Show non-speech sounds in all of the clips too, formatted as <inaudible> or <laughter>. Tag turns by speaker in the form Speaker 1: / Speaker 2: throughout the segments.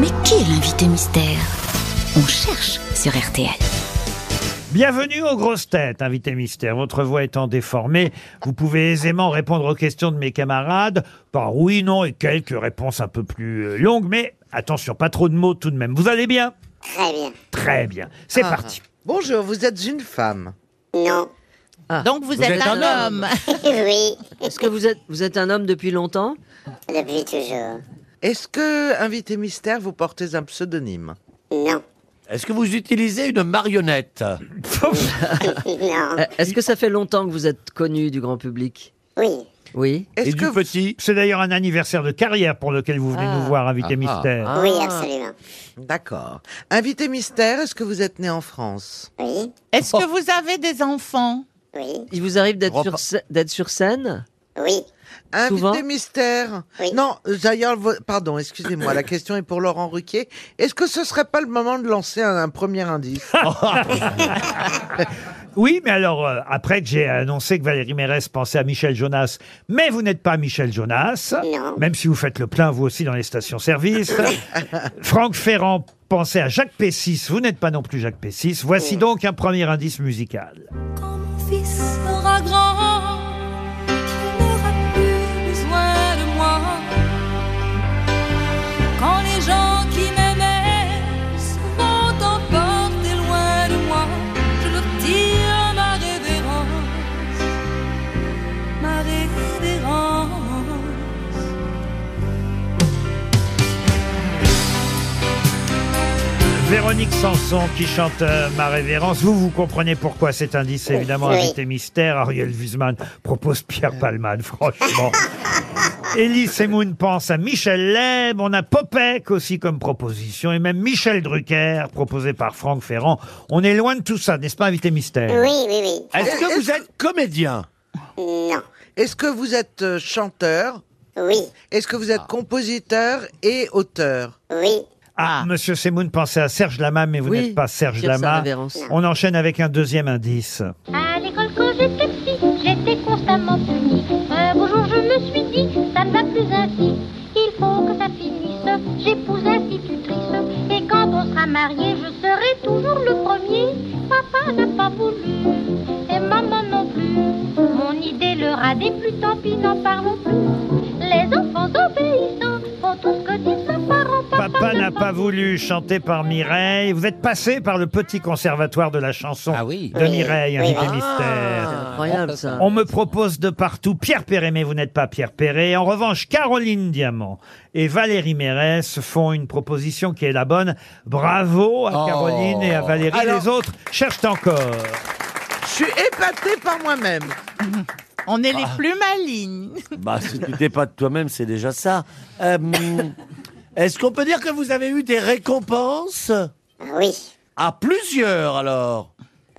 Speaker 1: Mais qui est l'invité mystère? On cherche sur RTL.
Speaker 2: Bienvenue aux grosses têtes, invité mystère. Votre voix étant déformée, vous pouvez aisément répondre aux questions de mes camarades par oui, non et quelques réponses un peu plus euh, longues, mais attention, pas trop de mots tout de même. Vous allez bien?
Speaker 3: Très bien.
Speaker 2: Très bien. C'est
Speaker 4: Ah.
Speaker 2: parti.
Speaker 4: Bonjour, vous êtes une femme.
Speaker 3: Non.
Speaker 5: Donc vous, êtes, un, homme. <laughs> <laughs>
Speaker 3: oui,
Speaker 6: Est-ce que vous êtes, vous êtes un homme depuis longtemps?
Speaker 3: Depuis toujours.
Speaker 4: Est-ce que, invité mystère, vous portez un pseudonyme?
Speaker 3: Non.
Speaker 7: Est-ce que vous utilisez une marionnette? <laughs>
Speaker 3: Non.
Speaker 6: Euh, Est-ce que ça fait longtemps que vous êtes connu du grand public?
Speaker 3: Oui.
Speaker 6: Oui.
Speaker 4: Est-ce
Speaker 7: Et
Speaker 4: que
Speaker 7: du
Speaker 4: vous-
Speaker 7: petit?
Speaker 2: C'est d'ailleurs un anniversaire de carrière pour lequel vous venez
Speaker 6: Ah.
Speaker 2: nous voir, invité
Speaker 7: Ah,
Speaker 2: mystère.
Speaker 3: Oui,
Speaker 6: Ah.
Speaker 3: absolument.
Speaker 4: D'accord. Invité mystère, est-ce que vous êtes né en France?
Speaker 3: Oui.
Speaker 5: Est-ce que vous avez des enfants?
Speaker 3: Oui.
Speaker 6: Il vous arrive d'être
Speaker 7: Repas-
Speaker 6: sur, sc- d'être sur scène?
Speaker 3: Oui.
Speaker 6: Souvent
Speaker 4: Invité mystère
Speaker 3: Oui.
Speaker 4: Non, d'ailleurs, pardon, excusez-moi, la question est pour Laurent Ruquier. Est-ce que ce serait pas le moment de lancer un, un premier indice?
Speaker 2: Oui, mais alors, euh, après que j'ai annoncé que Valérie Mérès pensait à Michel Jonas, mais vous n'êtes pas Michel Jonas,
Speaker 3: Non.
Speaker 2: même si vous faiêtes le plein, vous aussi, dans les stations-service. <laughs> Franck Ferrand pensait à Jacques Pessis, vous n'êtes pas non plus Jacques Pessis. Voici donc un premier indice musical.
Speaker 8: Quand mon fils sera grand,
Speaker 2: Véronique Sanson qui chante euh, Ma révérence. Vous, vous comprenez pourquoi cet indice, évidemment,
Speaker 3: Oui.
Speaker 2: invité mystère. Ariel Wiesman propose Pierre Palman, franchement. <laughs> Elie Semoun pense à Michel Leb. On a Popek aussi comme proposition. Et même Michel Drucker, proposé par Franck Ferrand. On est loin de tout ça, n'est-ce pas, invité mystère?
Speaker 3: Oui, oui, oui.
Speaker 7: Est-ce que vous êtes comédien?
Speaker 3: Non.
Speaker 4: Est-ce que vous êtes euh, chanteur?
Speaker 3: Oui.
Speaker 4: Est-ce que vous êtes compositeur et auteur?
Speaker 3: Oui.
Speaker 2: Ah, Monsieur Semoun pensait à Serge Lama, mais vous
Speaker 6: Oui,
Speaker 2: n'êtes pas Serge
Speaker 6: Pierre
Speaker 2: Lama. On enchaîne avec un deuxième indice.
Speaker 9: À l'école quand j'étais petit, j'étais constamment punie. Un beau jour je me suis dit, ça ne va plus ainsi. Il faut que ça finisse. J'épouse institutrice. Et quand on sera mariés, je serai toujours le premier. Papa n'a pas voulu, et maman non plus. Mon idée leur a déplu, tant pis, n'en parlons plus. Les enfants obéissants font tout ce que parents.
Speaker 2: Papa n'a pas voulu chanter par Mireille. Vous êtes passé par le petit conservatoire de la chanson
Speaker 7: Ah oui.
Speaker 2: de Mireille, invité
Speaker 3: oui.
Speaker 2: mystère.
Speaker 6: C'est incroyable ça.
Speaker 2: On me propose de partout Pierre Perret, mais vous n'êtes pas Pierre Perret. En revanche, Caroline Diamant et Valérie Mérès font une proposition qui est la bonne. Bravo à
Speaker 7: Oh.
Speaker 2: Caroline et à Valérie.
Speaker 4: Alors-
Speaker 2: Les autres cherchent encore.
Speaker 4: Je suis épaté par moi-même. <laughs>
Speaker 5: On est les plus malignes.
Speaker 7: Bah, si tu t'es pas de toi-même, c'est déjà ça. Euh, Est-ce qu'on peut dire que vous avez eu des récompenses
Speaker 3: Oui.
Speaker 7: À plusieurs, alors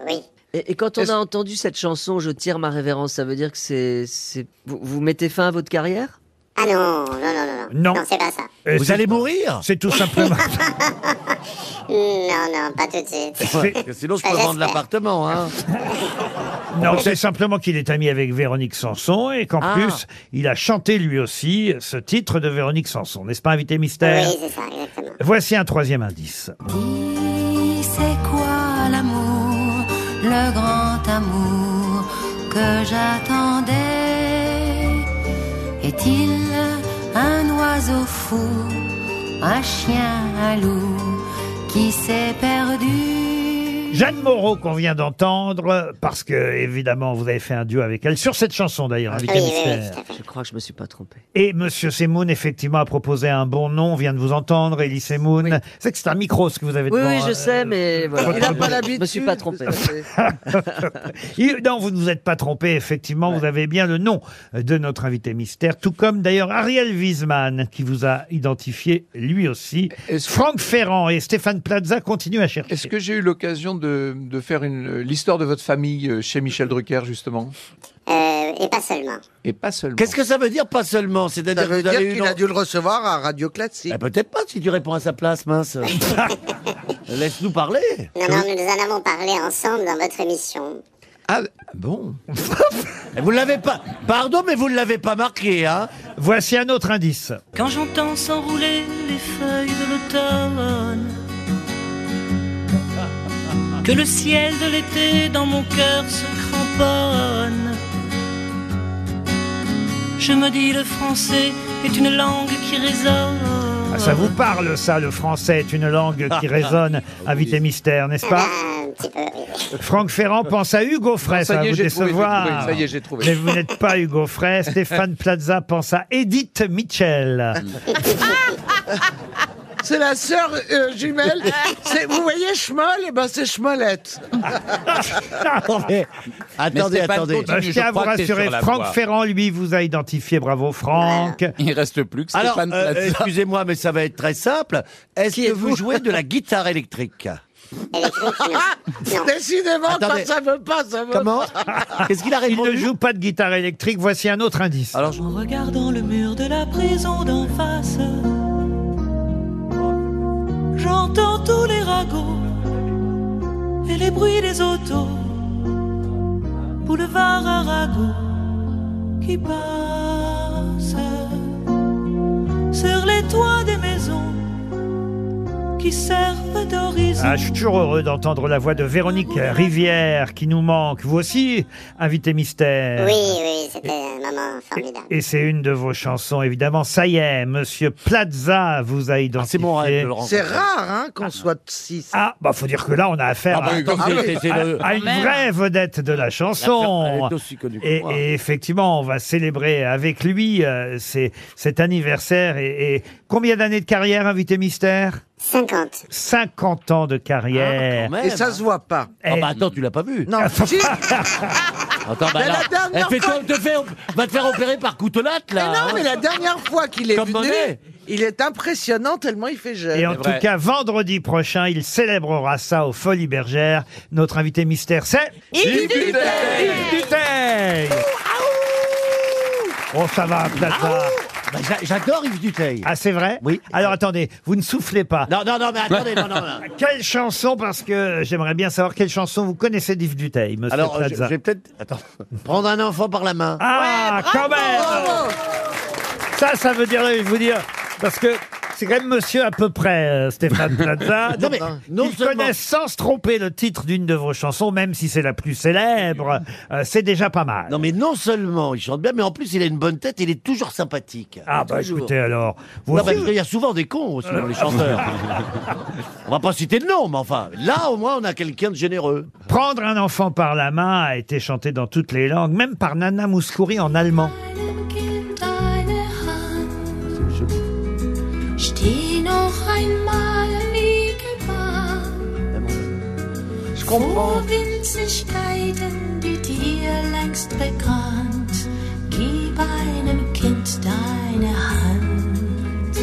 Speaker 3: Oui.
Speaker 6: Et, et quand on a entendu cette chanson, Je tire ma révérence, ça veut dire que c'est, c'est, vous, vous mettez fin à votre carrière?
Speaker 3: Ah non, non, non, non, non.
Speaker 2: Non.
Speaker 3: C'est pas ça.
Speaker 2: Et
Speaker 7: Vous
Speaker 2: c'est-
Speaker 7: allez mourir?
Speaker 2: C'est tout simplement. <laughs>
Speaker 3: Non, non, pas tout de suite.
Speaker 2: c'est-
Speaker 7: Sinon, je peux
Speaker 3: J'espère.
Speaker 7: vendre l'appartement. Hein. <laughs>
Speaker 2: Non, c'est simplement qu'il est ami avec Véronique Sanson et qu'en
Speaker 6: Ah.
Speaker 2: plus, il a chanté lui aussi ce titre de Véronique Sanson. N'est-ce pas, invité mystère?
Speaker 3: Oui, c'est ça, exactement.
Speaker 2: Voici un troisième indice.
Speaker 8: Dis, c'est quoi l'amour, le grand amour que j'attendais? Est-il un oiseau fou, un chien, un loup qui s'est perdu
Speaker 2: Jeanne Moreau qu'on vient d'entendre, parce que évidemment vous avez fait un duo avec elle sur cette chanson d'ailleurs, invité
Speaker 3: Oui, oui, oui,
Speaker 2: mystère.
Speaker 6: Je crois que je me suis pas trompé.
Speaker 2: Et Monsieur Semoun effectivement a proposé un bon nom, on vient de vous entendre, Elie Semoun. C'est que c'est un micro ce que vous avez
Speaker 6: Oui,
Speaker 2: devant.
Speaker 6: oui, je
Speaker 2: euh,
Speaker 6: sais, mais voilà.
Speaker 4: Il n'a pas
Speaker 6: Je
Speaker 4: l'habitude.
Speaker 6: me suis pas trompé. <laughs>
Speaker 2: Il- Non, vous ne vous êtes pas trompé, effectivement, vous avez bien le nom de notre invité mystère, tout comme d'ailleurs Ariel Wiesman, qui vous a identifié lui aussi. Franck Ferrand et Stéphane Plaza continuent à chercher.
Speaker 10: Est-ce que j'ai eu l'occasion de, de faire l'histoire de votre famille euh, chez Michel Drucker, justement
Speaker 3: Euh, et pas seulement.
Speaker 10: Et pas seulement.
Speaker 7: Qu'est-ce que ça veut dire, pas seulement? C'est-à-dire
Speaker 4: Ça veut dire qu'il a dû le recevoir à Radio Classique.
Speaker 7: Eh, Peut-être pas si tu réponds à sa place, mince. <laughs> Laisse-nous parler.
Speaker 3: Non, non, nous en avons parlé ensemble dans votre émission.
Speaker 10: Ah bon <laughs>
Speaker 7: Vous l'avez pas. Pardon, mais vous ne l'avez pas marqué, hein
Speaker 2: Voici un autre indice.
Speaker 8: Quand j'entends s'enrouler les feuilles de l'automne, que le ciel de l'été dans mon cœur se cramponne, je me dis le français est une langue qui résonne.
Speaker 2: Ah, ça vous parle, ça, le français est une langue qui <laughs> résonne. Invité mystère, n'est-ce pas
Speaker 3: oui.
Speaker 2: Franck Ferrand pense à Hugo Frey,
Speaker 10: Ça
Speaker 2: ça va
Speaker 10: y est,
Speaker 2: vous
Speaker 10: trouvé,
Speaker 2: décevoir.
Speaker 10: trouvé, ça y est, j'ai trouvé.
Speaker 2: Mais vous n'êtes pas Hugo Frey. <laughs> Stéphane Plaza pense à Edith Mitchell. <laughs>
Speaker 4: C'est la sœur euh, jumelle. C'est- Vous voyez Schmoll Eh ben c'est Schmollette. <laughs>
Speaker 7: Attendez,
Speaker 10: Stéphane,
Speaker 7: attendez.
Speaker 10: continue.
Speaker 2: Bah, je tiens à vous
Speaker 10: crois que t'es
Speaker 2: rassurer,
Speaker 10: sur la
Speaker 2: Franck
Speaker 10: voie.
Speaker 2: Ferrand, lui, vous a identifié. Bravo, Franck. <laughs>
Speaker 10: Il reste plus que
Speaker 7: Alors,
Speaker 10: Stéphane
Speaker 7: euh,
Speaker 10: Plaza.
Speaker 7: excusez-moi, mais ça va être très simple. Est-ce que vous jouez de la guitare électrique? <laughs>
Speaker 4: Décidément,
Speaker 7: Attendez.
Speaker 4: quand ça veut pas, ça veut
Speaker 7: Comment Qu'est-ce qu'il a
Speaker 2: Il
Speaker 7: répondu
Speaker 2: ne joue pas de guitare électrique. Voici un autre indice.
Speaker 7: Alors, je-
Speaker 8: En regardant le mur de la prison d'en face, j'entends tous les ragots et les bruits des autos, boulevard Arago qui passent sur les toits des qui servent d'horizon.
Speaker 2: Ah, je suis toujours heureux d'entendre la voix de Véronique Rivière qui nous manque. Vous aussi, invité mystère.
Speaker 3: Oui, oui, c'était un moment formidable.
Speaker 2: Et c'est une de vos chansons, évidemment. Ça y est, Monsieur Plaza vous a identifié.
Speaker 7: Ah, c'est mon rêve de le
Speaker 4: C'est
Speaker 7: rencontrer.
Speaker 4: rare hein, qu'on soit six.
Speaker 2: Ah, bah faut dire que là, on a affaire
Speaker 7: Ah, bah,
Speaker 2: à,
Speaker 7: comme
Speaker 4: Ah,
Speaker 7: c'est-
Speaker 4: oui.
Speaker 7: c'est- c'est
Speaker 2: à-
Speaker 7: le-
Speaker 2: à une vraie vedette de la chanson.
Speaker 7: Elle est aussi connue que
Speaker 2: Et,
Speaker 7: moi.
Speaker 2: et effectivement, on va célébrer avec lui euh, c'est- cet anniversaire. Et, et combien d'années de carrière, invité mystère?
Speaker 3: 50.
Speaker 2: 50 ans de carrière.
Speaker 7: Ah.
Speaker 4: Et ça se voit pas.
Speaker 7: Ah
Speaker 2: Eh,
Speaker 7: bah attends, tu l'as pas vu
Speaker 4: Non, <laughs> si. <laughs>
Speaker 7: Attends, bah
Speaker 4: Mais
Speaker 7: là,
Speaker 4: la dernière
Speaker 7: elle fait
Speaker 4: fois-
Speaker 7: quoi te fait, Va te faire opérer par coutelotte,
Speaker 4: Mais
Speaker 7: là
Speaker 4: non,
Speaker 7: hein
Speaker 4: mais la dernière fois qu'il est
Speaker 7: Comme
Speaker 4: venu,
Speaker 7: Monet.
Speaker 4: il est impressionnant tellement il fait jeune.
Speaker 2: Et en tout
Speaker 10: vrai.
Speaker 2: cas, vendredi prochain, il célébrera ça aux Folies Bergères. Notre invité mystère, c'est
Speaker 10: Yves Duteil
Speaker 2: Yves Duteil. Oh, ça va, Plaza.
Speaker 7: Bah, j'a- J'adore Yves Duteil.
Speaker 2: Ah, c'est vrai?
Speaker 7: Oui.
Speaker 2: Alors, attendez, vous ne soufflez pas.
Speaker 7: Non, non, non, mais attendez, non, non, non. <laughs>
Speaker 2: Quelle chanson Parce que j'aimerais bien savoir quelle chanson vous connaissez d'Yves Duteil, monsieur
Speaker 7: Alors, je,
Speaker 2: Plaza.
Speaker 7: je vais peut-être... Attends. <laughs> Prendre un enfant par la main.
Speaker 2: Ah, quand même Ça, ça veut dire, je vais vous dire, parce que c'est quand même monsieur à peu près, euh, Stéphane Plaza. <laughs>
Speaker 7: Non, mais non
Speaker 2: il
Speaker 7: seulement...
Speaker 2: connaît sans se tromper le titre d'une de vos chansons, même si c'est la plus célèbre. euh, c'est déjà pas mal.
Speaker 7: Non, mais non seulement il chante bien, mais en plus, il a une bonne tête, il est toujours sympathique.
Speaker 2: ah, bah
Speaker 7: Toujours.
Speaker 2: écoutez alors. Vous
Speaker 7: Non, parce
Speaker 2: aussi-
Speaker 7: qu'il y a souvent des cons aussi dans les chanteurs. <laughs> on va pas citer de nom, mais enfin, là au moins on a quelqu'un de généreux.
Speaker 2: Prendre un enfant par la main a été chanté dans toutes les langues, même par Nana Mouskouri en allemand.
Speaker 9: Noch einmal vor Winzigkeiten, die dir längst bekannt. Gib einem Kind deine Hand.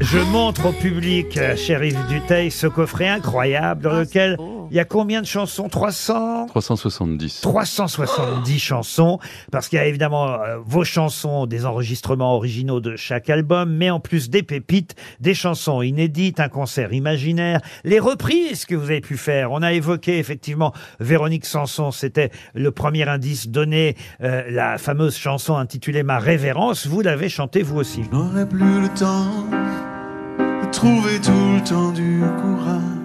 Speaker 2: Je montre au public, euh, cher Yves Duteil, ce coffret incroyable dans lequel il y a combien de chansons? 300
Speaker 11: 370.
Speaker 2: 370 chansons, parce qu'il y a évidemment euh, vos chansons, des enregistrements originaux de chaque album, mais en plus des pépites, des chansons inédites, un concert imaginaire, les reprises que vous avez pu faire. On a évoqué effectivement Véronique Sanson, c'était le premier indice donné, euh, la fameuse chanson intitulée Ma révérence. Vous l'avez chantée vous aussi.
Speaker 11: Je n'aurai plus le temps de trouver tout le temps du courage.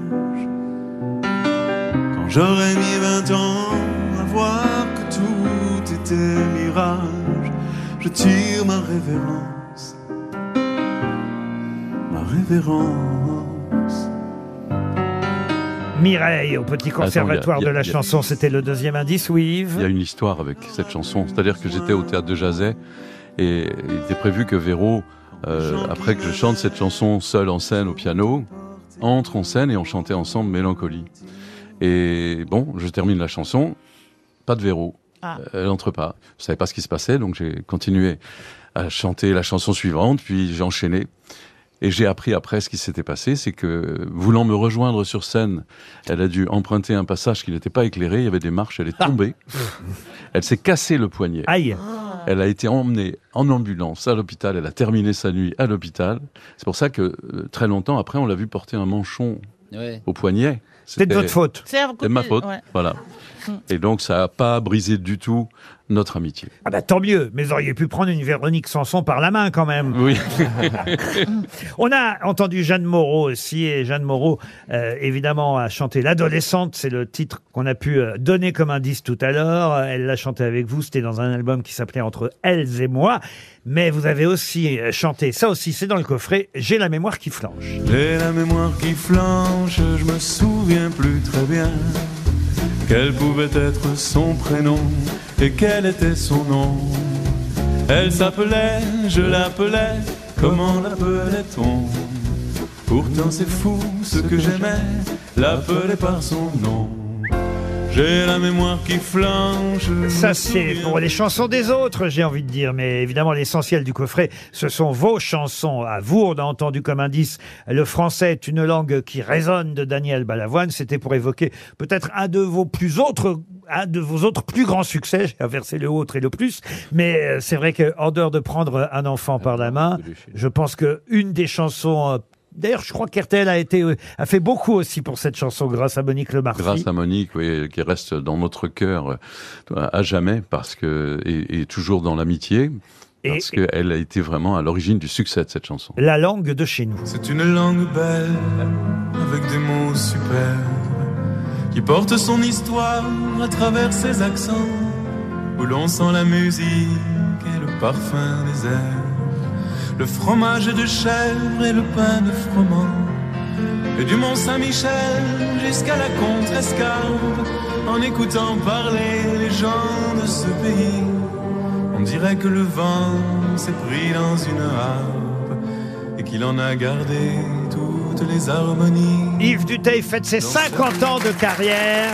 Speaker 11: Quand j'aurai mis 20 ans à voir que tout était mirage, je tire ma révérence. Ma révérence.
Speaker 2: Mireille au Petit Conservatoire
Speaker 11: Attends, il y a-
Speaker 2: de la
Speaker 11: il y a-
Speaker 2: chanson, c'était le deuxième indice, oui Yves
Speaker 11: Il y a une histoire avec cette chanson. C'est-à-dire que j'étais au théâtre de Jazet et il était prévu que Véro, euh, après que je chante cette chanson seul en scène au piano, entre en scène et on chantait ensemble Mélancolie. Et bon, je termine la chanson, pas de Véro.
Speaker 5: Ah.
Speaker 11: Elle entre pas. Je savais pas ce qui se passait, donc j'ai continué à chanter la chanson suivante, puis j'ai enchaîné. Et j'ai appris après ce qui s'était passé, c'est que voulant me rejoindre sur scène, elle a dû emprunter un passage qui n'était pas éclairé, il y avait des marches, elle est tombée. <laughs> elle s'est cassé le poignet.
Speaker 2: Aïe
Speaker 11: Elle a été emmenée en ambulance à l'hôpital, elle a terminé sa nuit à l'hôpital. C'est pour ça que euh, très longtemps après, on l'a vu porter un manchon au poignet
Speaker 2: C'est de votre faute.
Speaker 5: C'est à
Speaker 11: de ma faute,
Speaker 5: ouais.
Speaker 11: voilà. Et donc, ça n'a pas brisé du tout notre amitié.
Speaker 2: Ah bah tant mieux, mais vous auriez pu prendre une Véronique Sanson par la main quand même.
Speaker 11: Oui. <laughs>
Speaker 2: On a entendu Jeanne Moreau aussi, et Jeanne Moreau, euh, évidemment, a chanté L'adolescente, c'est le titre qu'on a pu euh, donner comme indice tout à l'heure. Elle l'a chanté avec vous, c'était dans un album qui s'appelait Entre elles et moi. Mais vous avez aussi euh, chanté, ça aussi c'est dans le coffret, J'ai la mémoire qui flanche.
Speaker 12: J'ai la mémoire qui flanche, je me souviens plus très bien quel pouvait être son prénom et quel était son nom. Elle s'appelait, je l'appelais, comment l'appelait-on Pourtant c'est fou ce que j'aimais, l'appeler par son nom. J'ai la mémoire qui flanche.
Speaker 2: Ça, c'est pour les chansons des autres, j'ai envie de dire. Mais évidemment, l'essentiel du coffret, ce sont vos chansons à vous. On a entendu comme indice Le français est une langue qui résonne de Daniel Balavoine. C'était pour évoquer peut-être un de vos plus autres un de vos autres plus grands succès, j'ai inversé le autre et le plus, mais euh, c'est vrai qu'en dehors de prendre un enfant par la main, je pense que une des chansons, euh, d'ailleurs je crois qu'RTL a été, euh, a fait beaucoup aussi pour cette chanson grâce à Monique Lemarcy.
Speaker 11: Grâce à Monique, oui, qui reste dans notre cœur euh, à jamais, parce que et, et toujours dans l'amitié, parce qu'elle a été vraiment à l'origine du succès de cette chanson.
Speaker 2: La langue de chez nous.
Speaker 12: C'est une langue belle, avec des mots superbes, qui porte son histoire à travers ses accents, où l'on sent la musique et le parfum des airs, le fromage de chèvre et le pain de froment, et du Mont Saint-Michel jusqu'à la Contrescarpe, en écoutant parler les gens de ce pays. On dirait que le vent s'est pris dans une harpe et qu'il en a gardé toutes les harmonies.
Speaker 2: Yves Duteil fête ses 50 ans de carrière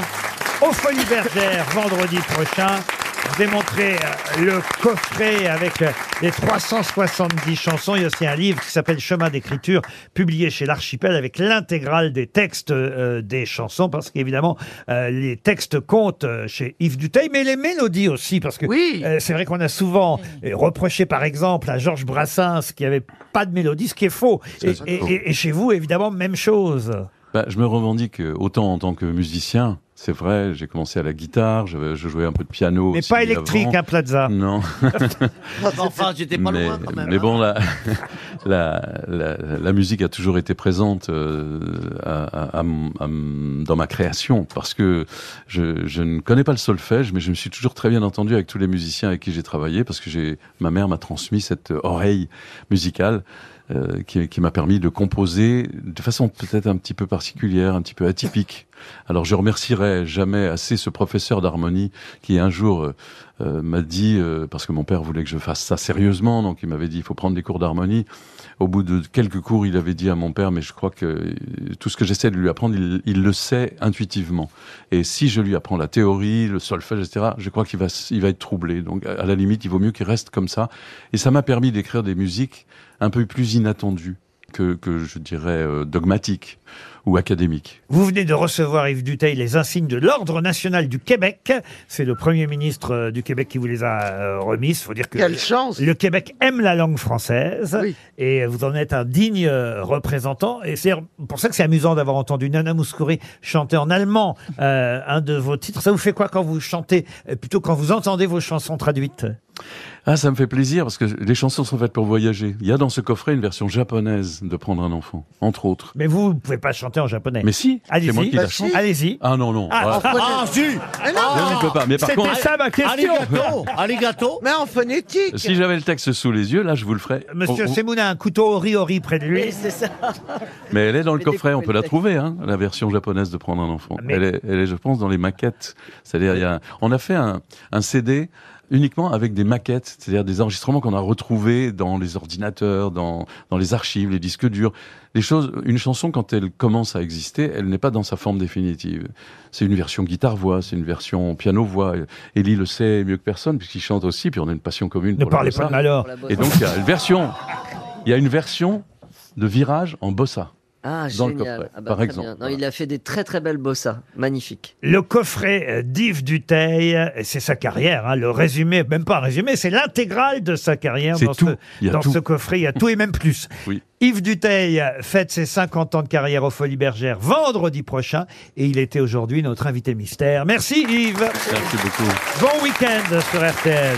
Speaker 2: aux Folies Bergères vendredi prochain. Je vous ai montré euh, le coffret avec euh, les 370 chansons. Il y a aussi un livre qui s'appelle Chemin d'écriture, publié chez l'Archipel avec l'intégrale des textes euh, des chansons, parce qu'évidemment, euh, les textes comptent euh, chez Yves Duteil, mais les mélodies aussi, parce que euh, c'est vrai qu'on a souvent euh, reproché, par exemple, à Georges Brassens qu'il n'y avait pas de mélodie, ce qui est faux. Et,
Speaker 11: C'est
Speaker 2: et-
Speaker 11: faux.
Speaker 2: et- et chez vous, évidemment, même chose.
Speaker 11: Bah, je me revendique euh, autant en tant que musicien. C'est vrai, j'ai commencé à la guitare, je, je jouais un peu de piano.
Speaker 2: Mais
Speaker 11: aussi
Speaker 2: pas électrique,
Speaker 11: avant.
Speaker 2: hein, Plaza.
Speaker 11: Non. <laughs>
Speaker 6: enfin, j'étais pas
Speaker 11: mais,
Speaker 6: loin quand même.
Speaker 11: mais
Speaker 6: hein.
Speaker 11: bon, la, <laughs> la, la, la musique a toujours été présente euh, à- à- à à dans ma création parce que je, je ne connais pas le solfège, mais je me suis toujours très bien entendu avec tous les musiciens avec qui j'ai travaillé parce que ma mère m'a transmis cette oreille musicale. Euh, qui, qui m'a permis de composer de façon peut-être un petit peu particulière, un petit peu atypique. Alors je remercierai jamais assez ce professeur d'harmonie qui un jour euh, m'a dit, euh, parce que mon père voulait que je fasse ça sérieusement, donc il m'avait dit il faut prendre des cours d'harmonie. Au bout de quelques cours, il avait dit à mon père, mais je crois que euh, tout ce que j'essaie de lui apprendre, il, il le sait intuitivement. Et si je lui apprends la théorie, le solfège, etc., je crois qu'il va, il va être troublé. Donc à la limite, il vaut mieux qu'il reste comme ça. Et ça m'a permis d'écrire des musiques un peu plus inattendues que, que je dirais euh, dogmatiques ou académiques.
Speaker 2: Vous venez de recevoir, Yves Duteil, les insignes de l'Ordre national du Québec. C'est le Premier ministre euh, du Québec qui vous les a euh, remises. Il faut dire que
Speaker 4: Quelle
Speaker 2: le-
Speaker 4: chance
Speaker 2: le Québec aime la langue française et vous en êtes un digne représentant. Et c'est pour ça que c'est amusant d'avoir entendu Nana Mouskouri chanter en allemand euh, un de vos titres. Ça vous fait quoi quand vous chantez, plutôt quand vous entendez vos chansons traduites?
Speaker 11: Ah, ça me fait plaisir parce que les chansons sont faites pour voyager. Il y a dans ce coffret une version japonaise de Prendre un enfant, entre autres.
Speaker 2: Mais vous, vous pouvez pas chanter en japonais.
Speaker 11: Mais si,
Speaker 2: Allez-y.
Speaker 11: c'est moi qui
Speaker 2: Bah
Speaker 11: la
Speaker 2: si.
Speaker 11: chante.
Speaker 2: Allez-y.
Speaker 11: Ah non, non.
Speaker 2: Ah,
Speaker 11: Ah,
Speaker 2: ah,
Speaker 11: si
Speaker 4: Mais non
Speaker 11: Je ne peux pas. Mais par
Speaker 2: C'était
Speaker 11: contre,
Speaker 2: ça ma question.
Speaker 6: Arigato, arigato.
Speaker 4: Mais en phonétique
Speaker 11: si j'avais le texte sous les yeux, là, je vous le ferais.
Speaker 2: Monsieur
Speaker 11: Oh, oh.
Speaker 2: Semoun a un couteau ori-ori près de lui.
Speaker 6: Oui, c'est ça.
Speaker 11: Mais elle est dans le
Speaker 6: Mais
Speaker 11: coffret, on peut la
Speaker 6: texte.
Speaker 11: trouver, hein, la version japonaise de Prendre un enfant.
Speaker 2: Mais-
Speaker 11: Elle, est, elle est, je pense, dans les maquettes. C'est-à-dire, il y a, on a fait un, un CD uniquement avec des maquettes, c'est-à-dire des enregistrements qu'on a retrouvés dans les ordinateurs, dans, dans les archives, les disques durs. Les choses, une chanson, quand elle commence à exister, elle n'est pas dans sa forme définitive. C'est une version guitare-voix, c'est une version piano-voix. Élie le sait mieux que personne, puisqu'il chante aussi, puis on a une passion commune
Speaker 2: Ne
Speaker 11: pour la
Speaker 2: parlez pas de malheur.
Speaker 11: Et donc, il y a une version, il y a une version de virage en bossa.
Speaker 6: Ah,
Speaker 11: dans le
Speaker 6: génial.
Speaker 11: coffret,
Speaker 6: Ah bah,
Speaker 11: par
Speaker 6: très
Speaker 11: exemple.
Speaker 6: bien. Non, il a fait des très très belles bossas. Magnifique.
Speaker 2: Le coffret euh, d'Yves Duteil, euh, c'est sa carrière, hein, le résumé, même pas un résumé, c'est l'intégrale de sa carrière.
Speaker 11: C'est
Speaker 2: dans
Speaker 11: tout.
Speaker 2: Ce, dans
Speaker 11: tout.
Speaker 2: ce coffret, il y a tout et même plus. <laughs>
Speaker 11: Oui.
Speaker 2: Yves Duteil fête ses 50 ans de carrière aux Folies Bergères vendredi prochain et il était aujourd'hui notre invité mystère. Merci Yves.
Speaker 11: Merci beaucoup.
Speaker 2: Bon week-end sur RTL.